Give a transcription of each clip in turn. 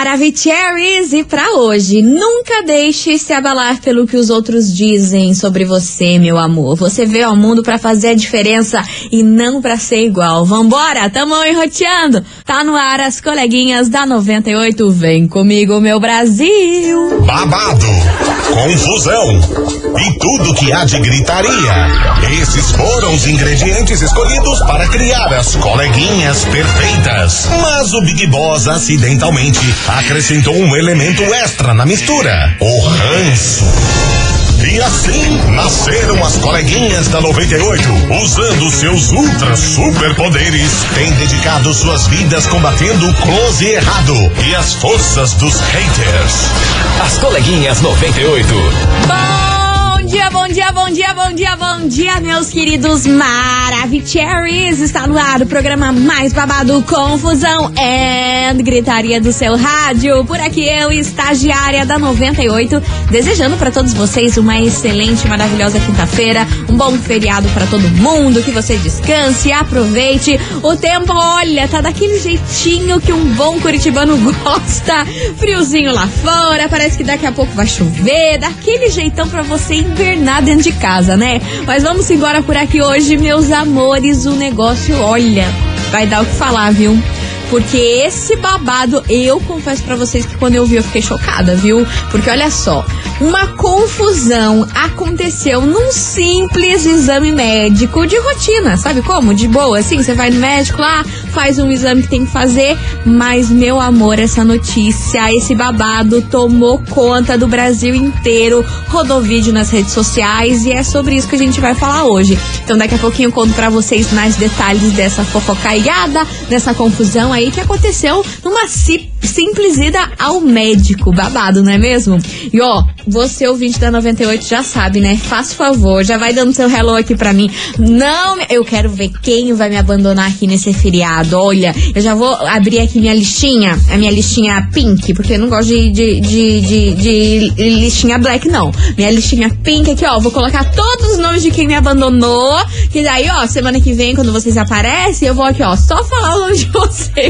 Maravicheries e para hoje, nunca deixe se abalar pelo que os outros dizem sobre você, meu amor. Você veio ao mundo para fazer a diferença e não para ser igual. Vambora, tamo enroteando. Tá no ar as coleguinhas da 98. Vem comigo, meu Brasil. Babado, confusão e tudo que há de gritaria. Esses foram os ingredientes escolhidos para criar as coleguinhas perfeitas. Mas o Big Boss acidentalmente acrescentou um elemento extra na mistura: o ranço. E assim nasceram as coleguinhas da 98, usando seus ultra superpoderes, têm dedicado suas vidas combatendo o close errado e as forças dos haters. As coleguinhas 98. Bom dia, bom dia, bom dia, bom dia, bom dia, meus queridos Maravicheries. Está no ar o programa mais babado, confusão and gritaria do seu rádio. Por aqui eu, estagiária da 98, desejando para todos vocês uma excelente, maravilhosa quinta-feira, um bom feriado para todo mundo, que você descanse, aproveite. O tempo, olha, tá daquele jeitinho que um bom curitibano gosta. Friozinho lá fora, parece que daqui a pouco vai chover, daquele jeitão para você invernar dentro de casa, né? Mas vamos embora por aqui hoje, meus amores. O negócio, olha, vai dar o que falar, viu? Porque esse babado, eu confesso para vocês que quando eu vi eu fiquei chocada, viu? Porque olha só, uma confusão aconteceu num simples exame médico de rotina, sabe como? De boa, assim, você vai no médico lá, faz um exame que tem que fazer, mas meu amor, essa notícia, esse babado tomou conta do Brasil inteiro, rodou vídeo nas redes sociais e é sobre isso que a gente vai falar hoje. Então daqui a pouquinho eu conto pra vocês mais detalhes dessa fofocaiada, dessa confusão aí que aconteceu numa si simples ida ao médico, babado, não é mesmo? E ó, você ouvinte da 98 já sabe, né? Faça favor, já vai dando seu hello aqui pra mim. Não, eu quero ver quem vai me abandonar aqui nesse feriado. Olha, eu já vou abrir aqui minha listinha, a minha listinha pink, porque eu não gosto de, de, de, de, de listinha black, não. Minha listinha pink aqui, ó, vou colocar todos os nomes de quem me abandonou, que daí, ó, semana que vem, quando vocês aparecem, eu vou aqui, ó, só falar o nome de vocês.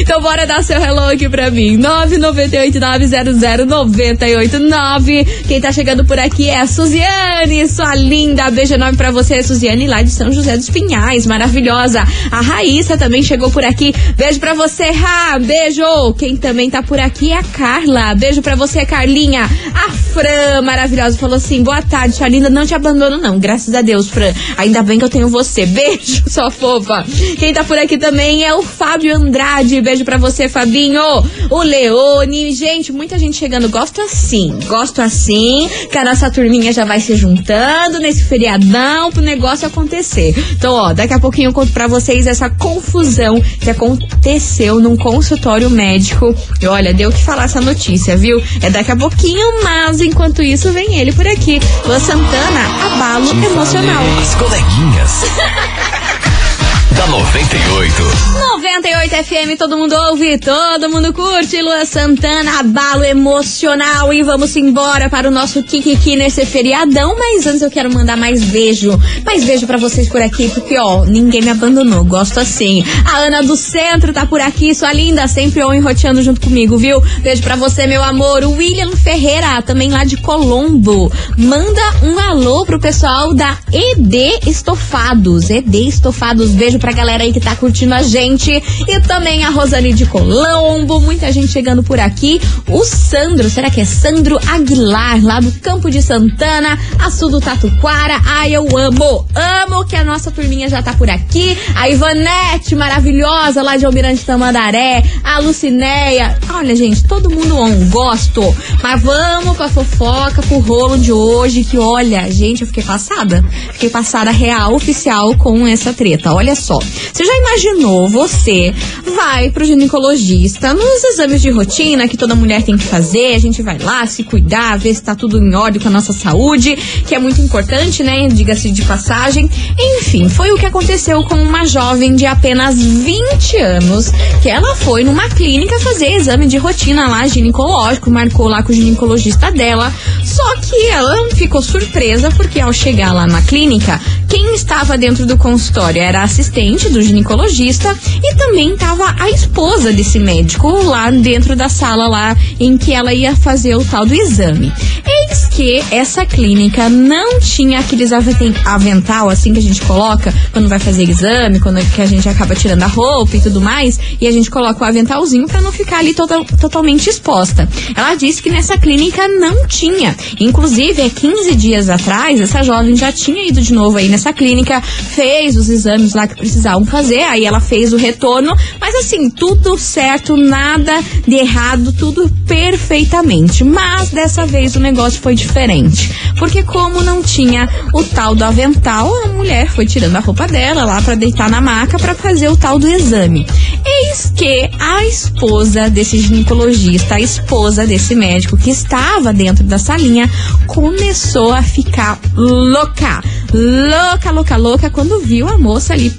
Então bora dar seu hello aqui pra mim. 998900989. Quem tá chegando por aqui é a Suziane, sua linda. Beijo enorme pra você, Suziane, lá de São José dos Pinhais, maravilhosa. A Raíssa também chegou por aqui. Beijo pra você, Ra. Beijo. Quem também tá por aqui é a Carla. Beijo pra você, Carlinha. A Fran, maravilhosa, falou assim: boa tarde, sua linda. Não te abandono, não. Graças a Deus, Fran. Ainda bem que eu tenho você. Beijo, sua fofa. Quem tá por aqui também é o Fábio Andrade. Beijo pra você, Fabinho. O Leone. Gente, muita gente chegando. Gosto assim. Gosto assim. Que a nossa turminha já vai se juntando nesse feriadão pro negócio acontecer. Então, ó, daqui a pouquinho eu conto pra vocês essa confusão que aconteceu num consultório médico. E olha, deu que falar essa notícia, viu? É daqui a pouquinho, mas enquanto isso vem ele por aqui. Luan Santana, abalo emocional. As coleguinhas. da 98. 98 FM, todo mundo ouve, todo mundo curte. Lua Santana, abalo emocional. E vamos embora para o nosso Kikiki nesse feriadão. Mas antes eu quero mandar mais beijo. Mais beijo para vocês por aqui, porque ó, ninguém me abandonou. Gosto assim. A Ana do Centro tá por aqui, sua linda, sempre on enroteando junto comigo, viu? Beijo para você, meu amor. O William Ferreira, também lá de Colombo. Manda um alô pro pessoal da ED Estofados. ED Estofados, beijo pra galera aí que tá curtindo a gente. E também a Rosane de Colombo, muita gente chegando por aqui. O Sandro, será que é Sandro Aguilar, lá do Campo de Santana, Açu do Tatuquara. Ai, eu amo, amo que a nossa turminha já tá por aqui. A Ivanete, maravilhosa, lá de Almirante Tamandaré. A Lucinéia. Olha, gente, todo mundo on, gosto. Mas vamos pra fofoca, pro rolo de hoje, que olha, gente, eu fiquei passada. Fiquei passada real, oficial com essa treta. Olha só. Você já imaginou, você vai pro ginecologista nos exames de rotina que toda mulher tem que fazer, a gente vai lá se cuidar, ver se tá tudo em ordem com a nossa saúde, que é muito importante, né? Diga-se de passagem. Enfim, foi o que aconteceu com uma jovem de apenas 20 anos, que ela foi numa clínica fazer exame de rotina lá ginecológico, marcou lá com o ginecologista dela, Só que ela ficou surpresa porque ao chegar lá na clínica, quem estava dentro do consultório era a assistente do ginecologista e também estava a esposa desse médico lá dentro da sala lá em que ela ia fazer o tal do exame. Eis que essa clínica não tinha aqueles avental assim que a gente coloca quando vai fazer exame, quando que a gente acaba tirando a roupa e tudo mais, e a gente coloca o aventalzinho para não ficar ali total, totalmente exposta. Ela disse que nessa clínica não tinha. Inclusive, há 15 dias atrás, essa jovem já tinha ido de novo aí nessa clínica, fez os exames lá que precisavam fazer, aí ela fez o retorno, mas assim, tudo certo, nada de errado, tudo perfeitamente. Mas dessa vez o negócio foi diferente. Porque como não tinha o tal do avental, a mulher foi tirando a roupa dela lá para deitar na maca para fazer o tal do exame. Eis que a esposa desse ginecologista, a esposa desse médico que estava dentro da salinha, começou a ficar louca. Louca, louca, louca quando viu a moça ali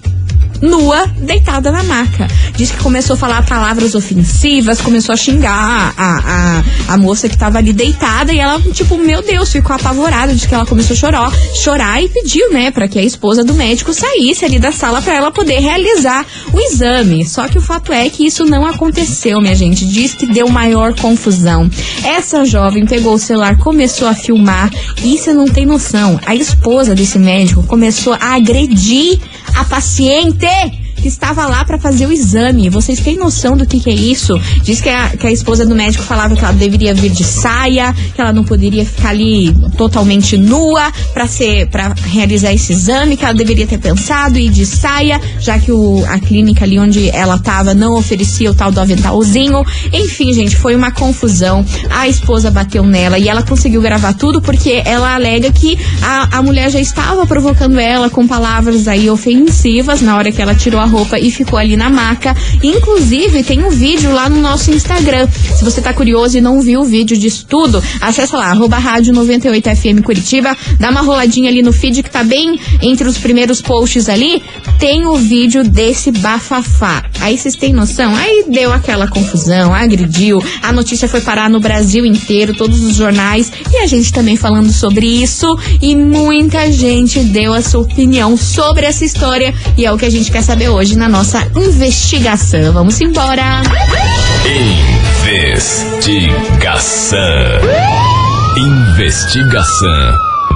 nua, deitada na maca. Diz que começou a falar palavras ofensivas, começou a xingar a, a, a moça que tava ali deitada e ela, tipo, meu Deus, ficou apavorada. Diz que ela começou a chorar, chorar e pediu, né, para que a esposa do médico saísse ali da sala para ela poder realizar o exame. Só que o fato é que isso não aconteceu, minha gente. Diz que deu maior confusão. Essa jovem pegou o celular, começou a filmar e você não tem noção. A esposa desse médico começou a agredir a paciente qué? Que estava lá para fazer o exame. Vocês têm noção do que, que é isso? Diz que a, que a esposa do médico falava que ela deveria vir de saia, que ela não poderia ficar ali totalmente nua para ser para realizar esse exame, que ela deveria ter pensado ir de saia, já que o, a clínica ali onde ela estava não oferecia o tal do aventalzinho. Enfim, gente, foi uma confusão. A esposa bateu nela e ela conseguiu gravar tudo porque ela alega que a, a mulher já estava provocando ela com palavras aí ofensivas na hora que ela tirou a roupa e ficou ali na maca. Inclusive, tem um vídeo lá no nosso Instagram. Se você tá curioso e não viu o vídeo disso tudo, acessa lá, arroba rádio 98FM Curitiba, dá uma roladinha ali no feed que tá bem entre os primeiros posts ali, tem o vídeo desse bafafá. Aí vocês têm noção? Aí deu aquela confusão, agrediu, a notícia foi parar no Brasil inteiro, todos os jornais, e a gente também falando sobre isso, e muita gente deu a sua opinião sobre essa história, e é o que a gente quer saber hoje na nossa investigação. Vamos embora! Investigação. Investigação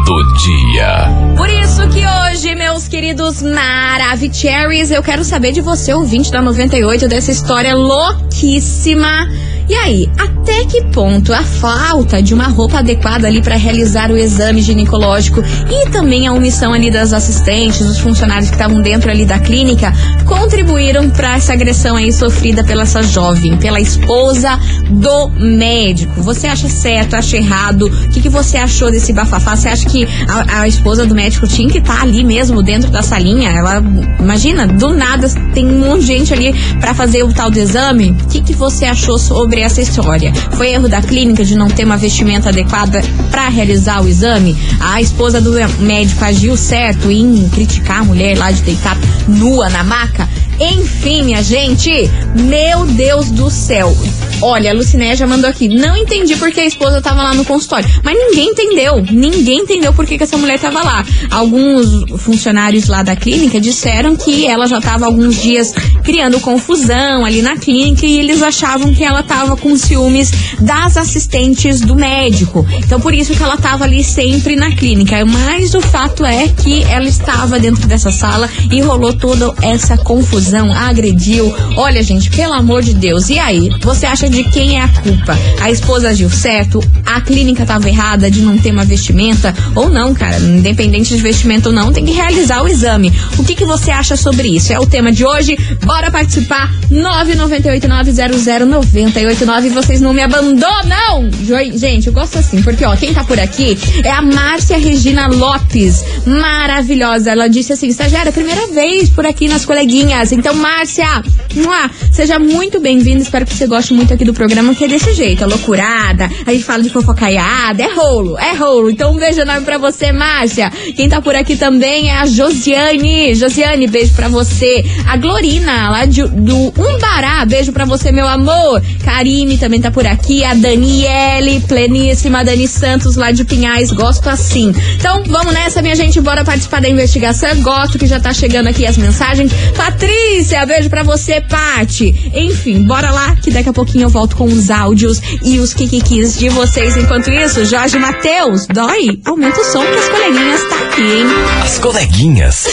do dia. Por isso que hoje, meus queridos Maravicheries, eu quero saber de você, ouvinte da 98, dessa história louquíssima e aí, até que ponto a falta de uma roupa adequada ali para realizar o exame ginecológico e também a omissão ali das assistentes, dos funcionários que estavam dentro ali da clínica, contribuíram para essa agressão aí sofrida pela essa jovem, pela esposa do médico? Você acha certo, acha errado? O que, que você achou desse bafafá? Você acha que a, a esposa do médico tinha que estar tá ali mesmo dentro da salinha? Ela, imagina, do nada tem um monte de gente ali para fazer o tal do exame. O que, que você achou sobre sobre essa história. Foi erro da clínica de não ter uma vestimenta adequada para realizar o exame? A esposa do médico agiu certo em criticar a mulher lá de deitar nua na maca? Enfim, minha gente, meu Deus do céu. Olha, a Lucinéia já mandou aqui. Não entendi porque a esposa tava lá no consultório. Mas ninguém entendeu. Ninguém entendeu por que, que essa mulher tava lá. Alguns funcionários lá da clínica disseram que ela já tava alguns dias criando confusão ali na clínica e eles achavam que ela tava com ciúmes das assistentes do médico. Então por isso que ela tava ali sempre na clínica. Mas o fato é que ela estava dentro dessa sala e rolou toda essa confusão, agrediu. Olha, gente, pelo amor de Deus. E aí? Você acha de quem é a culpa? A esposa agiu certo? A clínica estava errada de não ter uma vestimenta? Ou não, cara? Independente de vestimenta ou não, tem que realizar o exame. O que, que você acha sobre isso? É o tema de hoje. Bora participar. 998900989. Vocês não me abandonam! Gente, eu gosto assim, porque ó, quem tá por aqui é a Márcia Regina Lopes. Maravilhosa. Ela disse assim: estagiária, primeira vez por aqui nas coleguinhas. Então, Márcia, seja muito bem-vinda. Espero que você goste muito muito aqui do programa, que é desse jeito, é loucurada, a gente fala de fofocaiada, é rolo, é rolo. Então um beijo enorme pra você, Márcia. Quem tá por aqui também é a Josiane. Josiane, beijo pra você. A Glorina, lá de, do Umbará, beijo pra você, meu amor. Karine também tá por aqui. A Daniele, pleníssima. Dani Santos, lá de Pinhais, gosto assim. Então vamos nessa, minha gente, bora participar da investigação. Gosto que já tá chegando aqui as mensagens. Patrícia, beijo pra você, Pati. Enfim, bora lá, que daqui a pouquinho eu volto com os áudios e os kikikis de vocês. Enquanto isso, Jorge Matheus, dói? Aumenta o som que as coleguinhas tá aqui, hein? As coleguinhas.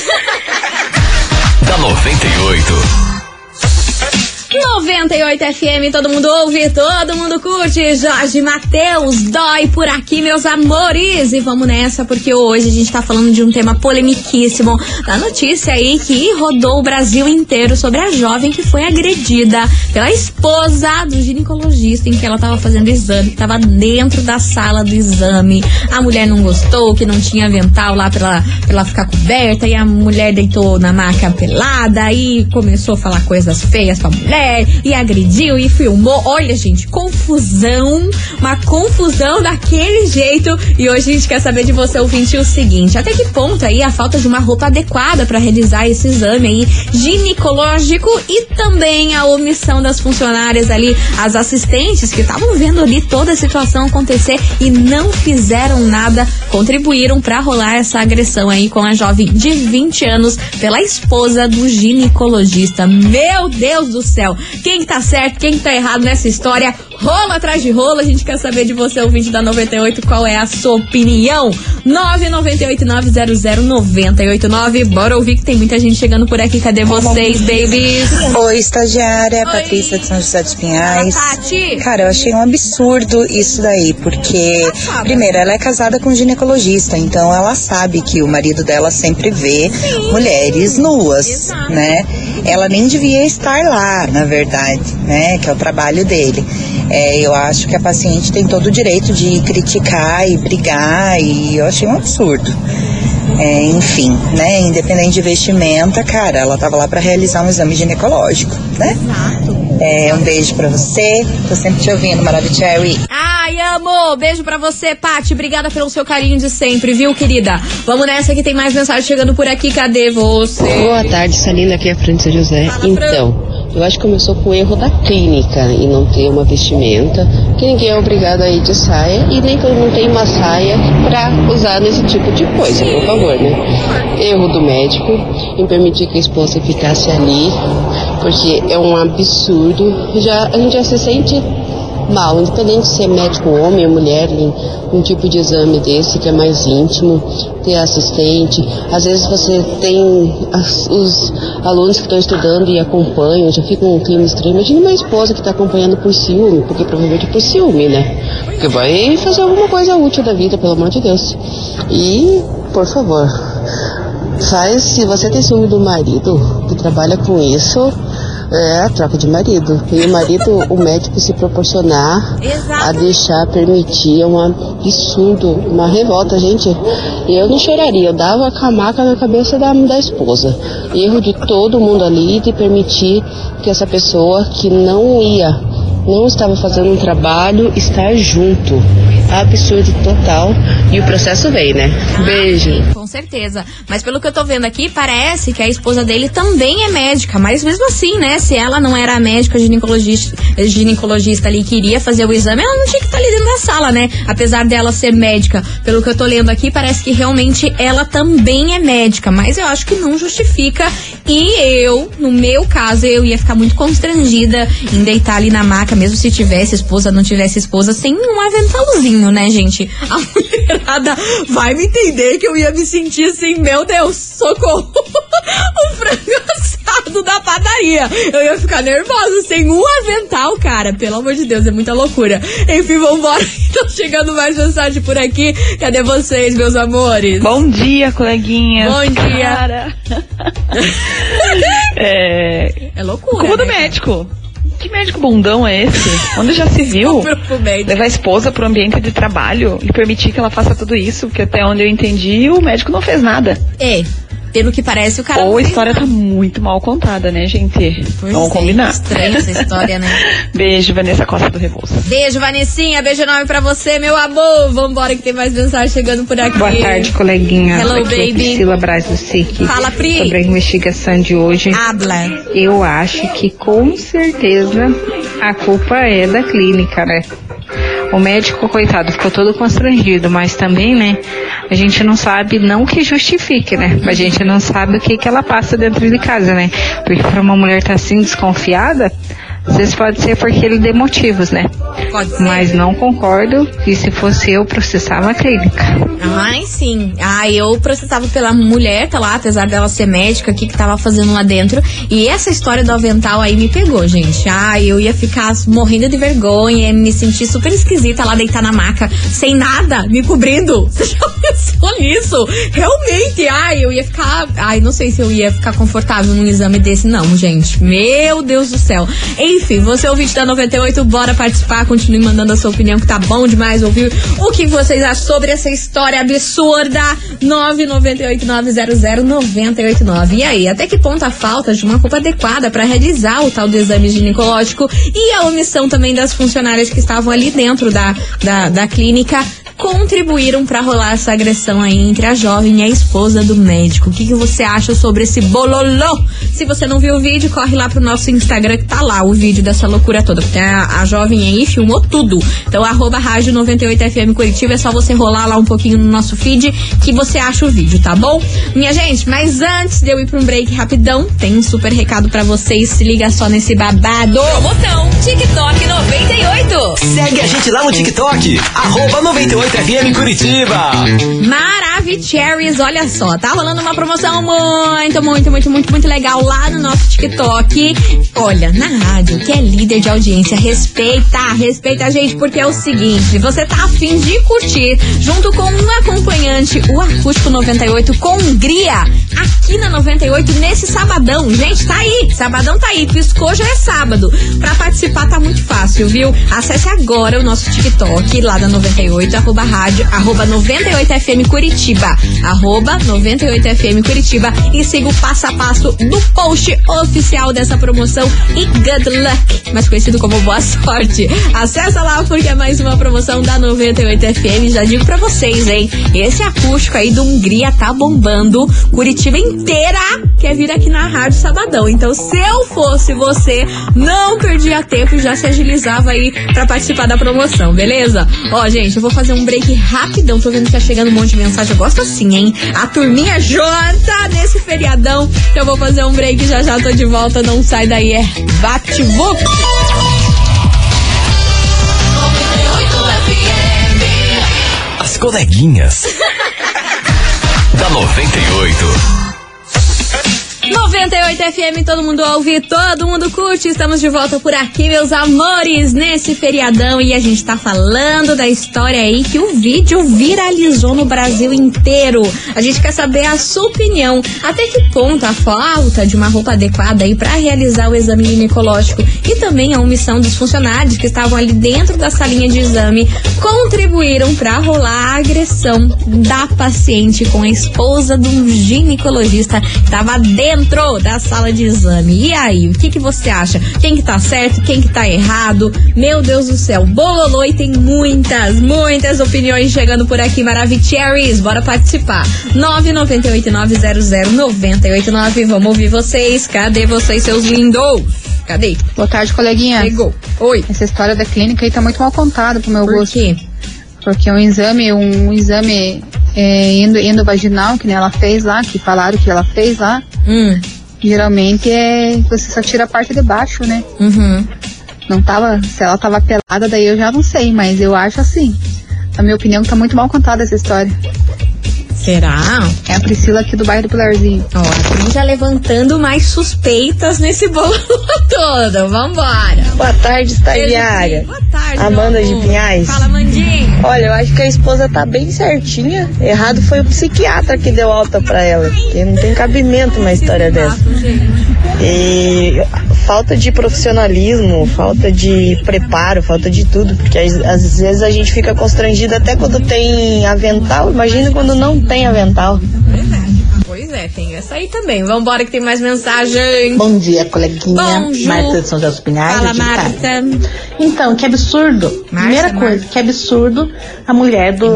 da 98. 98 FM, todo mundo ouve, todo mundo curte. Jorge Matheus, dói por aqui, meus amores. E vamos nessa, porque hoje a gente tá falando de um tema polemiquíssimo. Da notícia aí que rodou o Brasil inteiro sobre a jovem que foi agredida pela esposa do ginecologista em que ela tava fazendo exame, que tava dentro da sala do exame. A mulher não gostou, que não tinha avental lá pra, pra ela ficar coberta, e a mulher deitou na maca pelada e começou a falar coisas feias pra mulher e agrediu e filmou. Olha, gente, confusão, uma confusão daquele jeito. E hoje a gente quer saber de você, ouvinte, o seguinte: até que ponto aí a falta de uma roupa adequada para realizar esse exame aí ginecológico e também a omissão das funcionárias ali, as assistentes que estavam vendo ali toda a situação acontecer e não fizeram nada, contribuíram para rolar essa agressão aí com a jovem de 20 anos pela esposa do ginecologista. Meu Deus do céu! Quem que tá certo, quem que tá errado nessa história? Rola atrás de rola, a gente quer saber de você, ouvinte da 98, qual é a sua opinião? 998-900-989. Bora ouvir que tem muita gente chegando por aqui. Cadê vocês, babies? Oi, estagiária, Oi. Patrícia de São José dos Pinhais. Tati. Cara, eu achei um absurdo isso daí, porque, primeiro, ela é casada com um ginecologista, então ela sabe que o marido dela sempre vê mulheres nuas, Exato. né? Ela nem devia estar lá, na verdade, né? Que é o trabalho dele. É, eu acho que a paciente tem todo o direito de criticar e brigar, e eu achei um absurdo. É, enfim, né? Independente de vestimenta, cara, ela tava lá para realizar um exame ginecológico, né? Exato. É, um beijo pra você. Tô sempre te ouvindo, Maravicherry. Ai, amo! Beijo pra você, Pati. Obrigada pelo seu carinho de sempre, viu, querida? Vamos nessa que tem mais mensagem chegando por aqui. Cadê você? Boa tarde, Salina, aqui é a Fran de São José. Fala, Fran. Eu acho que começou com o erro da clínica em não ter uma vestimenta, que ninguém é obrigado a ir de saia e nem todo mundo tem uma saia pra usar nesse tipo de coisa, por favor, né? Erro do médico em permitir que a esposa ficasse ali, porque é um absurdo. Já, a gente já se sente mal, independente de ser médico homem ou mulher, um tipo de exame desse que é mais íntimo, ter assistente. Às vezes você tem as- os alunos que estão estudando e acompanham, já fica um clima estranho. Imagina uma esposa que está acompanhando por ciúme, porque provavelmente é por ciúme, né? Porque vai fazer alguma coisa útil da vida, pelo amor de Deus. E, por favor, faz, se você tem ciúme do marido que trabalha com isso, é a troca de marido. E o marido, o médico se proporcionar a deixar, permitir, é um absurdo, uma revolta, gente. Eu não choraria, eu dava a camaca na cabeça da, da esposa. Erro de todo mundo ali de permitir que essa pessoa que não ia, não estava fazendo um trabalho, estar junto. Absurdo total. E o processo vem, né? Beijo. Certeza. Mas pelo que eu tô vendo aqui, parece que a esposa dele também é médica. Mas mesmo assim, né? Se ela não era médica ginecologista, ginecologista ali que iria fazer o exame, ela não tinha que estar ali dentro da sala, né? Apesar dela ser médica. Pelo que eu tô lendo aqui, parece que realmente ela também é médica. Mas eu acho que não justifica. E eu, no meu caso, eu ia ficar muito constrangida em deitar ali na maca, mesmo se tivesse esposa, não tivesse esposa, sem um aventalzinho, né, gente? A mulherada vai me entender que eu ia me sentir assim, meu Deus, socorro! o frango assado da padaria. Eu ia ficar nervosa sem um avental, cara. Pelo amor de Deus, é muita loucura. Enfim, vambora. Tá chegando mais mensagem por aqui. Cadê vocês, meus amores? Bom dia, coleguinha. Bom dia. Cara. é. É loucura. Do né? médico. Que médico bundão é esse? Onde já se viu? Levar a esposa pro ambiente de trabalho e permitir que ela faça tudo isso, porque até onde eu entendi, o médico não fez nada. É. pelo que parece, o cara. Ou a história tá muito mal contada, né, gente? Pois Vamos é, combinar. Estranha essa história, né? Beijo, Vanessa Costa do Rebouças. Beijo, Vanessinha. Beijo enorme pra você, meu amor. Vambora que tem mais mensagem chegando por aqui. Boa tarde, coleguinha. Hello, Aqui é baby. Priscila Braz do SIC. Fala, Pri. Sobre a investigação de hoje. Habla. Eu acho que com certeza a culpa é da clínica, né? O médico, coitado, ficou todo constrangido, mas também, né? A gente não sabe, não que justifique, né? A gente não sabe o que, que ela passa dentro de casa, né? Porque pra uma mulher estar assim desconfiada, às vezes pode ser porque ele dê motivos, né? Pode ser. Mas não concordo e se fosse eu, processava a clínica. Ai, sim. Ah, eu processava pela mulher, tá lá, apesar dela ser médica aqui, que tava fazendo lá dentro. E essa história do avental aí me pegou, gente. Ah, eu ia ficar morrendo de vergonha, me sentir super esquisita lá, deitar na maca, sem nada, me cobrindo. Você já pensou nisso? Realmente, ai, eu ia ficar. Ai, não sei se eu ia ficar confortável num exame desse, não, gente. Meu Deus do céu. Enfim, você o vídeo da 98, bora participar, continue mandando a sua opinião, que tá bom demais ouvir o que vocês acham sobre essa história absurda. 998-900-989. E aí, até que ponto a falta de uma roupa adequada para realizar o tal do exame ginecológico e a omissão também das funcionárias que estavam ali dentro da, da, da clínica contribuíram para rolar essa agressão aí entre a jovem e a esposa do médico. O que, que você acha sobre esse bololô? Se você não viu o vídeo, corre lá pro nosso Instagram que tá lá o vídeo dessa loucura toda. Porque a, a jovem aí filmou tudo. Então, arroba rádio 98FM Curitiba, é só você rolar lá um pouquinho no nosso feed que você acha o vídeo, tá bom? Minha gente, mas antes de eu ir pra um break rapidão, tem um super recado para vocês. Se liga só nesse babado. Promotão TikTok 98. Segue a gente lá no TikTok. Arroba 98FM Curitiba. Maravicheries, olha só, tá rolando uma promoção muito, muito, muito, muito, muito legal lá no nosso TikTok. Olha, na rádio, que é líder de audiência, respeita, respeita a gente, porque é o seguinte, você tá afim de curtir, junto com um acompanhante, o Acústico 98 com Hungria, aqui na 98, nesse sabadão. Gente, tá aí, sabadão tá aí, piscou já é sábado. Pra participar tá muito fácil, viu? Acesse agora o nosso TikTok, lá da 98, arroba rádio, arroba 98FM Curitiba, arroba 98FM Curitiba. E siga o passo a passo do post oficial dessa promoção e good luck, mais conhecido como boa sorte. Acessa lá porque é mais uma promoção da 98FM, já digo pra vocês, hein? Esse acústico aí do Hungria tá bombando, Curitiba inteira quer vir aqui na Rádio Sabadão. Então, se eu fosse você, não perdia tempo e já se agilizava aí pra participar da promoção, beleza? Ó, gente, eu vou fazer um break rapidão. Tô vendo que tá chegando um monte de mensagem. Eu gosto assim, hein? A turminha junta nesse feriadão. Então, eu vou fazer um break já já tô de volta. Não sai daí, é bate-vup. As coleguinhas. da 98. 98 FM, todo mundo ouve, todo mundo curte. Estamos de volta por aqui, meus amores, nesse feriadão. E a gente tá falando da história aí que o vídeo viralizou no Brasil inteiro. A gente quer saber a sua opinião. Até que ponto a falta de uma roupa adequada aí para realizar o exame ginecológico e também a omissão dos funcionários que estavam ali dentro da salinha de exame contribuíram para rolar a agressão da paciente com a esposa um ginecologista que estava dentro da sala de exame. E aí, o que, que você acha? Quem que tá certo, quem que tá errado? Meu Deus do céu, bololô e tem muitas, muitas opiniões chegando por aqui, Maravicheries. Bora participar. 998900989. Vamos ouvir vocês. Cadê vocês, seus lindos? Cadê? Boa tarde, coleguinha. Chegou. Oi. Essa história da clínica aí tá muito mal contada pro meu Por gosto. quê? Porque um exame, um exame é, endo, endovaginal, que nem ela fez lá, que falaram que ela fez lá, Hum. geralmente é você só tira a parte de baixo, né? Uhum. Não tava, se ela tava pelada, daí eu já não sei, mas eu acho assim. A minha opinião tá muito mal contada essa história. Será? É a Priscila aqui do bairro do Pilarzinho. Ó, já levantando mais suspeitas nesse bolo todo. Vambora. Boa tarde, estagiária. Boa tarde, Amanda de. Pinhais. Fala, Mandinho. Olha, eu acho que a esposa tá bem certinha. Errado foi o psiquiatra que deu alta pra ela. Porque não tem cabimento uma história dessa. E falta de profissionalismo, falta de preparo, falta de tudo. Porque às vezes a gente fica constrangido até quando tem avental. Imagina quando não tem avental. Pois é. É, tem essa aí também. Vambora que tem mais mensagem. Bom dia, coleguinha. Bom, Ju. Marta de São José dos Pinhais. Fala, Itália. Marta. Então, que absurdo. Primeira coisa, que absurdo a mulher do,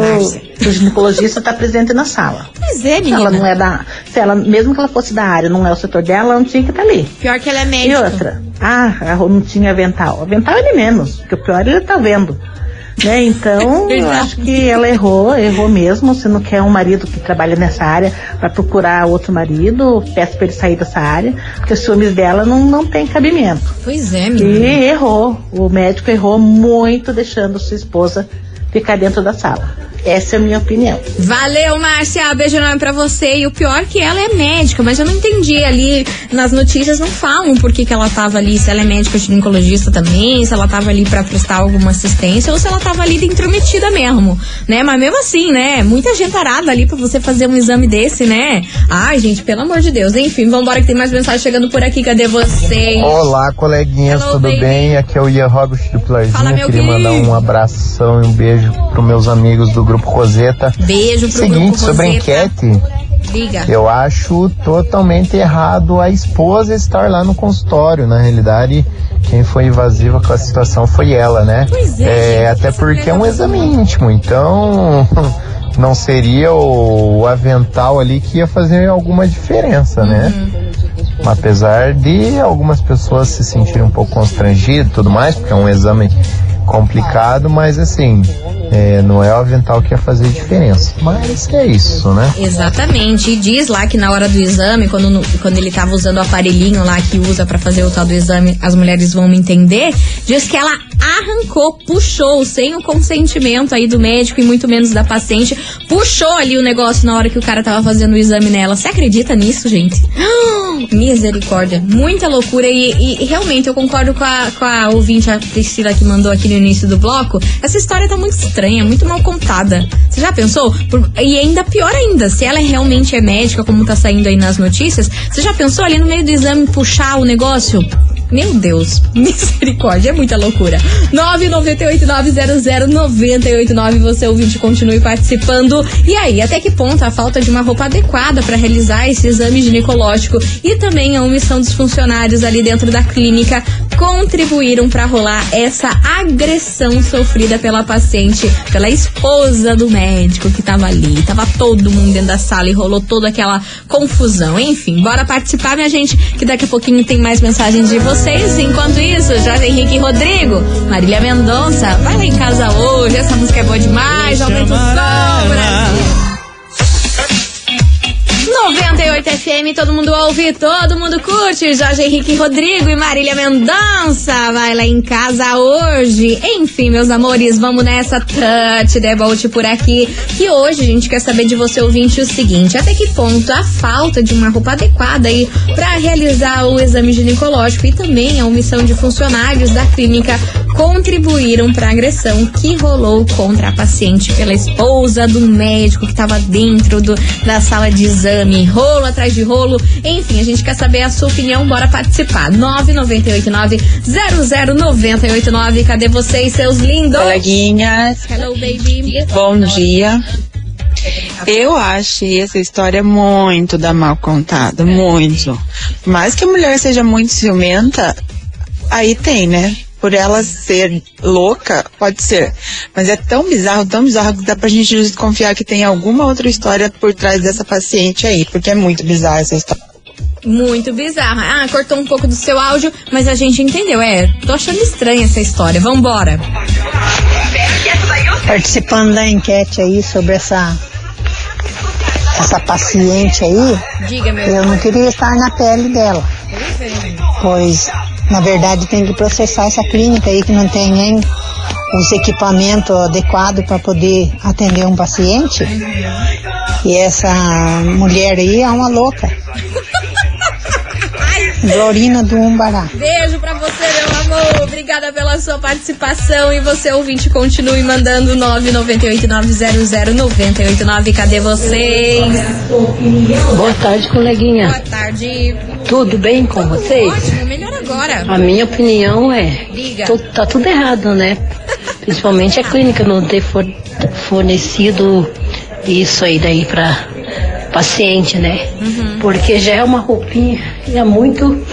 do ginecologista estar presente na sala. Pois é, Se menina. ela não é da. Se ela, mesmo que ela fosse da área, não é o setor dela, ela não tinha que estar ali. Pior que ela é E médica. outra, ah, não tinha avental. Avental é de menos, porque o pior ele tá vendo. Né? Então, eu acho que ela errou, errou mesmo. Se não quer um marido que trabalha nessa área, vai procurar outro marido, peça pra ele sair dessa área, porque os ciúmes dela não, não tem cabimento. Pois é, E menina. errou. O médico errou muito deixando sua esposa ficar dentro da sala. Essa é a minha opinião. Valeu, Márcia. Beijo enorme pra você. E o pior é que ela é médica, mas eu não entendi ali. Nas notícias não falam por que, que ela tava ali, se ela é médica ginecologista também, se ela tava ali pra prestar alguma assistência ou se ela tava ali de intrometida mesmo, né? Mas mesmo assim, né? Muita gente arada ali pra você fazer um exame desse, né? Ai, gente, pelo amor de Deus. Enfim, vambora que tem mais mensagem chegando por aqui. Cadê vocês? Olá, coleguinhas, Hello, tudo baby. bem? Aqui é o Ian Robert do Pilarzinho. Fala, meu Queria mandar um abração e um beijo pros meus amigos do Grupo Roseta. Beijo pro Seguinte, grupo sobre Roseta. enquete, Liga. eu acho totalmente errado a esposa estar lá no consultório. Na realidade, quem foi invasiva com a situação foi ela, né? Pois é, gente, até essa porque é um exame íntimo, então não seria o, avental ali que ia fazer alguma diferença, né? Uhum. Apesar de algumas pessoas se sentirem um pouco constrangidas e tudo mais, porque é um exame complicado, mas assim, é, não é o avental que ia fazer diferença. Mas é isso, né? Exatamente. E diz lá que na hora do exame, quando, quando ele tava usando o aparelhinho lá que usa pra fazer o tal do exame, as mulheres vão me entender, diz que ela arrancou, puxou, sem o consentimento aí do médico e muito menos da paciente, puxou ali o negócio na hora que o cara tava fazendo o exame nela. Você acredita nisso, gente? Misericórdia. Muita loucura. E, e- e realmente eu concordo com a, com a ouvinte, a Priscila, que mandou aqui no início do bloco. Essa história tá muito estranha, muito mal contada. Você já pensou? Por- e ainda pior ainda, se ela realmente é médica, como tá saindo aí nas notícias, você já pensou ali no meio do exame puxar o negócio? Meu Deus, misericórdia, é muita loucura. 998-900-989, você ouvinte, continue participando. E aí, até que ponto a falta de uma roupa adequada para realizar esse exame ginecológico e também a omissão dos funcionários ali dentro da clínica contribuíram para rolar essa agressão sofrida pela paciente, pela esposa do médico que tava ali. Tava todo mundo dentro da sala e rolou toda aquela confusão. Enfim, bora participar, minha gente, que daqui a pouquinho tem mais mensagens de vocês. Enquanto isso, Jorge Henrique e Rodrigo, Marília Mendonça, vai lá em casa hoje. Essa música é boa demais. Aumenta o som, Brasil. 98 FM, todo mundo ouve, todo mundo curte. Jorge Henrique Rodrigo e Marília Mendonça. Vai lá em casa hoje. Enfim, meus amores, vamos nessa touch debolt por aqui. Que hoje a gente quer saber de você, ouvinte, o seguinte: até que ponto a falta de uma roupa adequada aí para realizar o exame ginecológico e também a omissão de funcionários da clínica contribuíram para a agressão que rolou contra a paciente pela esposa do médico que estava dentro do- da sala de exame. Rolo atrás de rolo. Enfim, a gente quer saber a sua opinião. Bora participar. 998900989. Cadê vocês, seus lindos? Coleguinhas, Hello, baby. bom dia. Eu achei essa história muito da mal contada, muito. Mais que a mulher seja muito ciumenta, aí tem, né? Por ela ser louca, pode ser. Mas é tão bizarro, tão bizarro que dá pra gente desconfiar que tem alguma outra história por trás dessa paciente aí, porque é muito bizarra essa história. Muito bizarra. Ah, cortou um pouco do seu áudio, mas a gente entendeu. É, tô achando estranha essa história. Vambora. Participando da enquete aí sobre essa essa paciente aí, Diga, meu. eu não queria estar na pele dela, pois na verdade tem que processar essa clínica aí que não tem nem os equipamentos adequados para poder atender um paciente. E essa mulher aí é uma louca. Glorina do Umbará. Beijo pra você, meu amor. Obrigada pela sua participação. E você, ouvinte, continue mandando 998900989. Cadê vocês? Boa tarde, coleguinha. Boa tarde. Tudo bem com vocês? Ótimo, agora. A minha opinião é, Diga. tu- tá tudo errado, né? Principalmente a clínica não ter for- fornecido isso aí daí pra paciente, né? Uhum. Porque já é uma roupinha é muito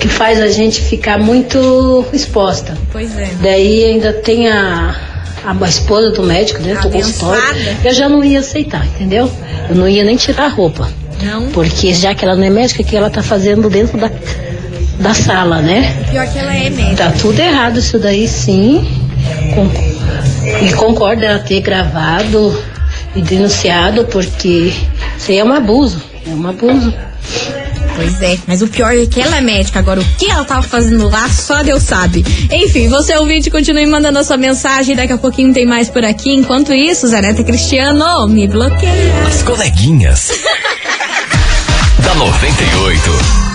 que faz a gente ficar muito exposta. Pois é. Daí ainda tem a, a esposa do médico dentro do consultório. Eu já não ia aceitar, entendeu? Eu não ia nem tirar a roupa. Não. Porque já que ela não é médica, o que ela tá fazendo dentro da, da sala, né? Pior que ela é médica. Tá tudo errado isso daí, sim. Com- e concordo ela ter gravado e denunciado, porque isso aí é um abuso. É um abuso. Pois é, mas o pior é que ela é médica. Agora, o que ela tava fazendo lá, só Deus sabe. Enfim, você ouvinte, continue mandando a sua mensagem. Daqui a pouquinho tem mais por aqui. Enquanto isso, Zaneta Cristiano, me bloqueia. As coleguinhas. da 98.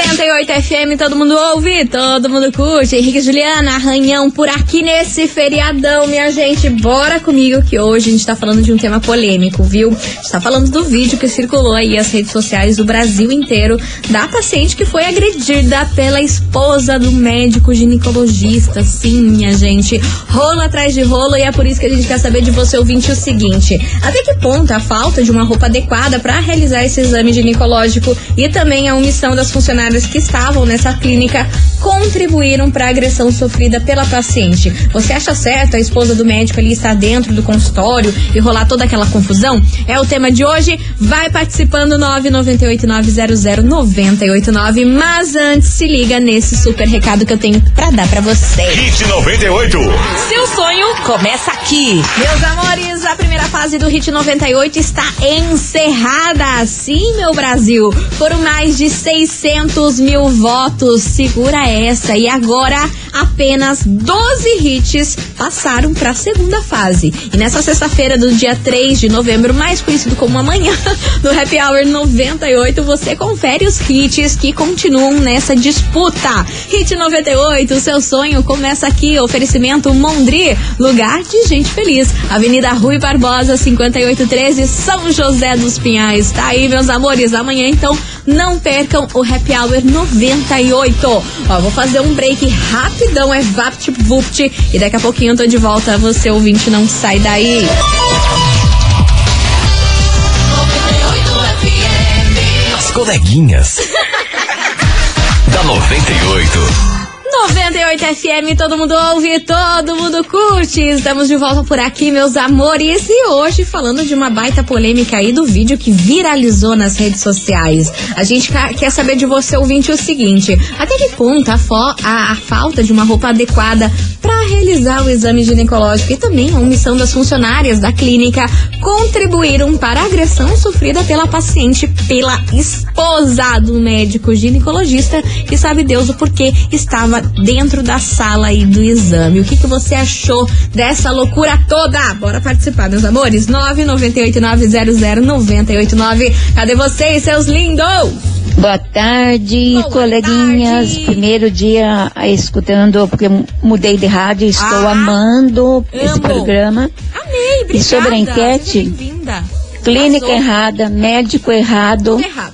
98 FM, todo mundo ouve, todo mundo curte. Henrique e Juliana, arranhão por aqui nesse feriadão, minha gente. Bora comigo que hoje a gente tá falando de um tema polêmico, viu? A gente tá falando do vídeo que circulou aí as redes sociais do Brasil inteiro da paciente que foi agredida pela esposa do médico ginecologista. Sim, minha gente. Rolo atrás de rolo e é por isso que a gente quer saber de você, ouvinte, o seguinte: até que ponto a falta de uma roupa adequada para realizar esse exame ginecológico e também a omissão das funcionárias que estavam nessa clínica contribuíram para a agressão sofrida pela paciente. Você acha certo a esposa do médico ali estar dentro do consultório e rolar toda aquela confusão? É o tema de hoje. Vai participando 998900989. Mas antes se liga nesse super recado que eu tenho para dar para você. Hit 98. Seu sonho começa aqui. Meus amores, a primeira fase do Hit 98 está encerrada. Sim, meu Brasil. Foram mais de 600 mil votos. Segura essa. E agora, apenas 12 hits passaram para a segunda fase. E nessa sexta-feira do dia 3 de novembro, mais conhecido como amanhã, do Happy Hour 98, você confere os hits que continuam nessa disputa. Hit 98, o seu sonho começa aqui. Oferecimento Mondri, lugar de gente feliz. Avenida Rui Barbosa, 5813, São José dos Pinhais. Tá aí, meus amores. Amanhã, então, não percam o Happy Hour 98. Ó, vou fazer um break rapidão, é vapt vupt. E daqui a pouquinho eu tô de volta. Você, ouvinte, não sai daí. As coleguinhas. da 98. 98 FM, todo mundo ouve, todo mundo curte. Estamos de volta por aqui, meus amores. E hoje falando de uma baita polêmica aí do vídeo que viralizou nas redes sociais. A gente quer saber de você, ouvinte, o seguinte: até que ponto a, a- a falta de uma roupa adequada para realizar o exame ginecológico e também a omissão das funcionárias da clínica contribuíram para a agressão sofrida pela paciente pela esposa do médico ginecologista que sabe Deus o porquê estava dentro da sala aí do exame. O que, que você achou dessa loucura toda? Bora participar, meus amores? 998900989. Cadê vocês, seus lindos? Boa tarde, coleguinhas. Primeiro dia ah, escutando, porque mudei de rádio, estou amando esse programa. Ah, Amei, obrigada. E sobre a enquete, clínica Arrasou. errada, médico errado, errado.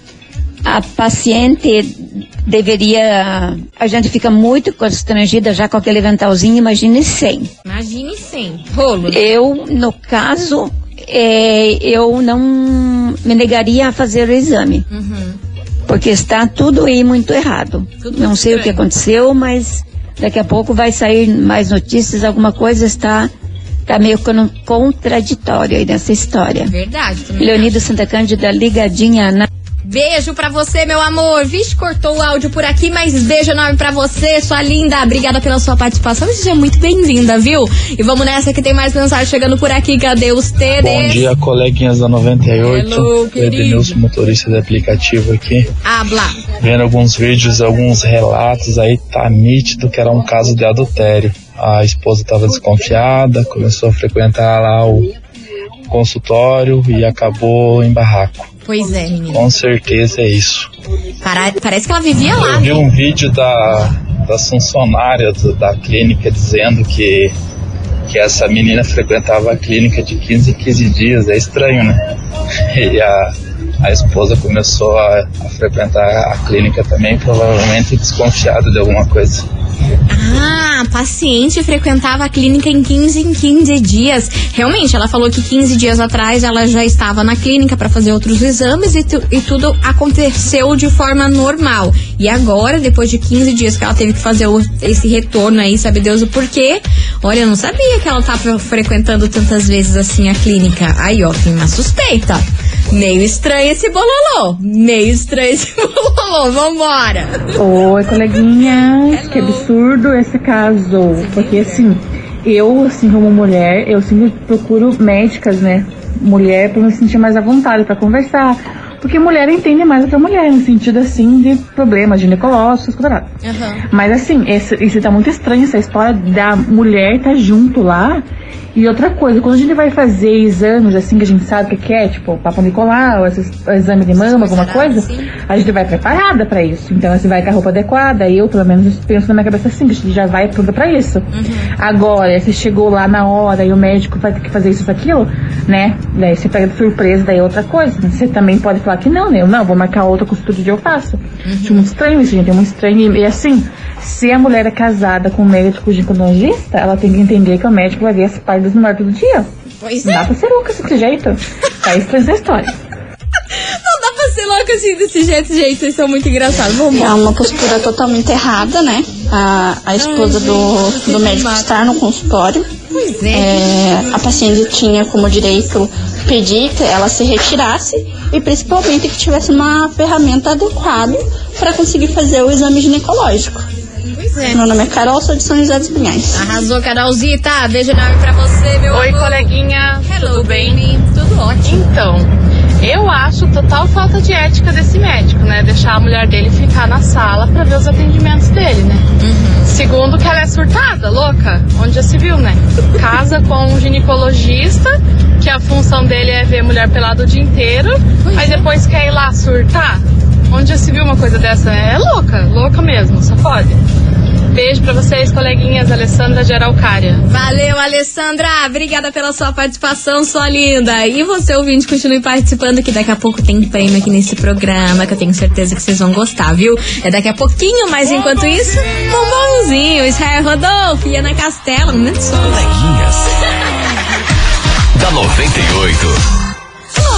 a paciente deveria. A gente fica muito constrangida já com aquele aventalzinho, imagine sem. Imagine sem. Rolo. Eu, no caso, é, eu não me negaria a fazer o exame. Uhum. Porque está tudo aí muito errado. Tudo Não muito sei o que estranho. aconteceu, mas daqui a pouco vai sair mais notícias, alguma coisa está, está meio con- contraditório aí nessa história. Verdade. Leonido Santa Cândida ligadinha na. Beijo pra você, meu amor. Vixe, cortou o áudio por aqui, mas beijo enorme pra você, sua linda. Obrigada pela sua participação. Seja muito bem-vinda, viu? E vamos nessa que tem mais mensagem chegando por aqui. Cadê os TDs? Bom dia, coleguinhas da 98. Hello. Edenilson, motorista de aplicativo aqui. Habla. Vendo alguns vídeos, alguns relatos aí, tá nítido que era um caso de adultério. A esposa estava desconfiada, começou a frequentar lá o consultório e acabou em barraco. Pois é, menina. Com certeza é isso. Para- Parece que ela vivia lá. Eu vi né? um vídeo da, das funcionárias do- da clínica dizendo que, que essa menina frequentava a clínica de 15 em 15 dias. É estranho, né? E a, a esposa começou a, a frequentar a clínica também, provavelmente desconfiada de alguma coisa. Ah, a paciente frequentava a clínica em 15 em 15 dias. Realmente, ela falou que 15 dias atrás ela já estava na clínica para fazer outros exames e, tu, e, tudo aconteceu de forma normal. E agora, depois de 15 dias que ela teve que fazer o, esse retorno aí, sabe Deus o porquê? Olha, eu não sabia que ela estava frequentando tantas vezes assim a clínica. Aí, ó, tem uma suspeita. Meio estranho esse bololô. Meio estranho esse bololô. Vambora. Oi, coleguinha. Que absurdo esse caso. Porque assim, eu, assim, como mulher, eu sempre procuro médicas, né? Mulher pra me sentir mais à vontade para conversar. Porque mulher entende mais do que a mulher, no sentido assim de problemas ginecológicos, cuidado. Uhum. Mas assim, esse, isso tá muito estranho, essa história da mulher tá junto lá. E outra coisa, quando a gente vai fazer exames assim que a gente sabe o que é, tipo Papa Nicolau, esses, exame de mama, alguma coisa, a gente vai preparada pra isso. Então você vai com a roupa adequada. Eu, pelo menos, penso na minha cabeça assim, que a gente já vai pronta pra isso. Agora, você chegou lá na hora e o médico vai ter que fazer isso aquilo, né? Daí você pega de surpresa, daí é outra coisa. Você também pode falar que não, né? Eu não, vou marcar outra costura de eu faço. Acho muito estranho isso, gente. É muito estranho. E, assim, se a mulher é casada com um médico ginecologista, ela tem que entender que o médico vai ver as partes do norte do dia. Pois Não dá pra ser louca desse jeito. Tá estranha essa história. Assim desse jeito, gente. Vocês são muito engraçados. Vamos É uma postura totalmente errada, né? A, a esposa do, do médico estar no consultório. Pois é. A paciente tinha como direito pedir que ela se retirasse e principalmente que tivesse uma ferramenta adequada para conseguir fazer o exame ginecológico. Pois é. Meu nome é Carol, sou de São José dos Pinhais. Arrasou, Carolzita. Beijo enorme pra você, meu Oi, amor. coleguinha. Hello, Tudo bem? baby. Tudo ótimo. Então, eu acho total falta de ética desse médico, né? Deixar a mulher dele ficar na sala pra ver os atendimentos dele, né? Segundo, que ela é surtada, louca, onde já se viu, né? Casa com um ginecologista, que a função dele é ver mulher pelada o dia inteiro, aí depois quer ir lá surtar. Onde já se viu uma coisa dessa? É louca, louca mesmo, só pode. Beijo pra vocês, coleguinhas, Alessandra de Araucária. Valeu, Alessandra. Obrigada pela sua participação, sua linda. E você, ouvinte, continue participando, que daqui a pouco tem prêmio aqui nesse programa, que eu tenho certeza que vocês vão gostar, viu? É daqui a pouquinho, mas enquanto isso, bombonzinho. Israel Rodolfo e Ana Castela. Um momento só. Da 98.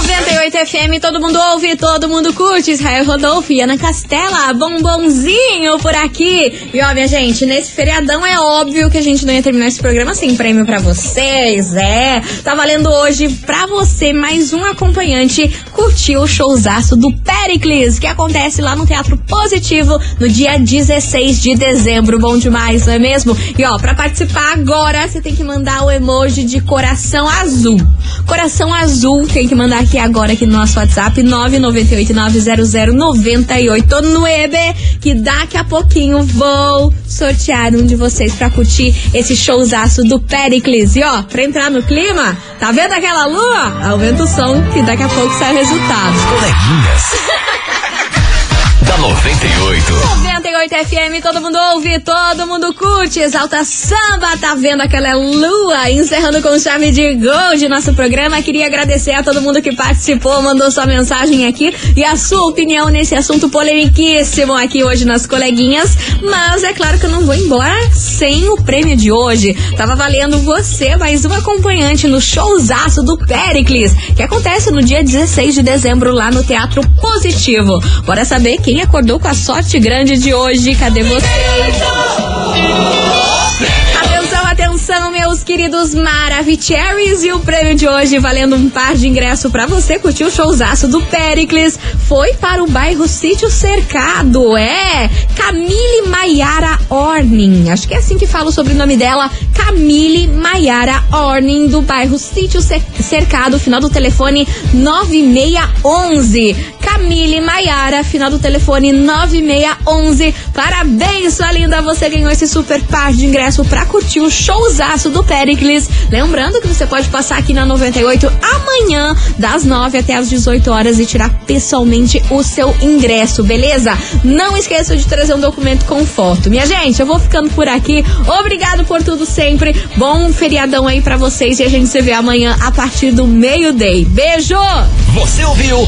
98 FM, todo mundo ouve, todo mundo curte. Israel Rodolfo e Ana Castela, bombonzinho por aqui. E ó, minha gente, nesse feriadão é óbvio que a gente não ia terminar esse programa sem prêmio pra vocês. É, tá valendo hoje pra você mais um acompanhante curtir o showzaço do Pericles, que acontece lá no Teatro Positivo no dia 16 de dezembro. Bom demais, não é mesmo? E ó, pra participar agora, você tem que mandar o emoji de coração azul. Coração azul, tem que mandar aqui agora aqui no nosso WhatsApp 998900989, que daqui a pouquinho vou sortear um de vocês pra curtir esse showzaço do Pericles. E ó, pra entrar no clima, tá vendo aquela lua? Aumenta o som que daqui a pouco sai o resultado. Coleguinhas. da 98. 98 FM, todo mundo ouve, todo mundo curte, exalta samba, tá vendo aquela lua? Encerrando com chave de gol de nosso programa, queria agradecer a todo mundo que participou, mandou sua mensagem aqui e a sua opinião nesse assunto polemiquíssimo aqui hoje nas coleguinhas, mas é claro que eu não vou embora sem o prêmio de hoje. Tava valendo você, mais um acompanhante no showzaço do Pericles, que acontece no dia 16 de dezembro lá no Teatro Positivo. Bora saber quem acordou com a sorte grande de hoje. Cadê vocês? Atenção, atenção, meus queridos Maravicheries. E o prêmio de hoje, valendo um par de ingresso pra você curtir o showzaço do Pericles, foi para o bairro Sítio Cercado. É, Camille Maiara Orning. Acho que é assim que fala o sobrenome dela. Camille Maiara Orning, do bairro Sítio Cer- Cercado, final do telefone 9611. Camille Maiara, final do telefone 9611. Parabéns, sua linda. Você ganhou esse super par de ingresso pra curtir o showzaço do Pericles. Lembrando que você pode passar aqui na 98 amanhã, das 9 até as 18 horas, e tirar pessoalmente o seu ingresso, beleza? Não esqueça de trazer um documento com foto. Minha gente, eu vou ficando por aqui. Obrigado por tudo sempre. Bom feriadão aí pra vocês e a gente se vê amanhã a partir do meio-day. Beijo! Você ouviu?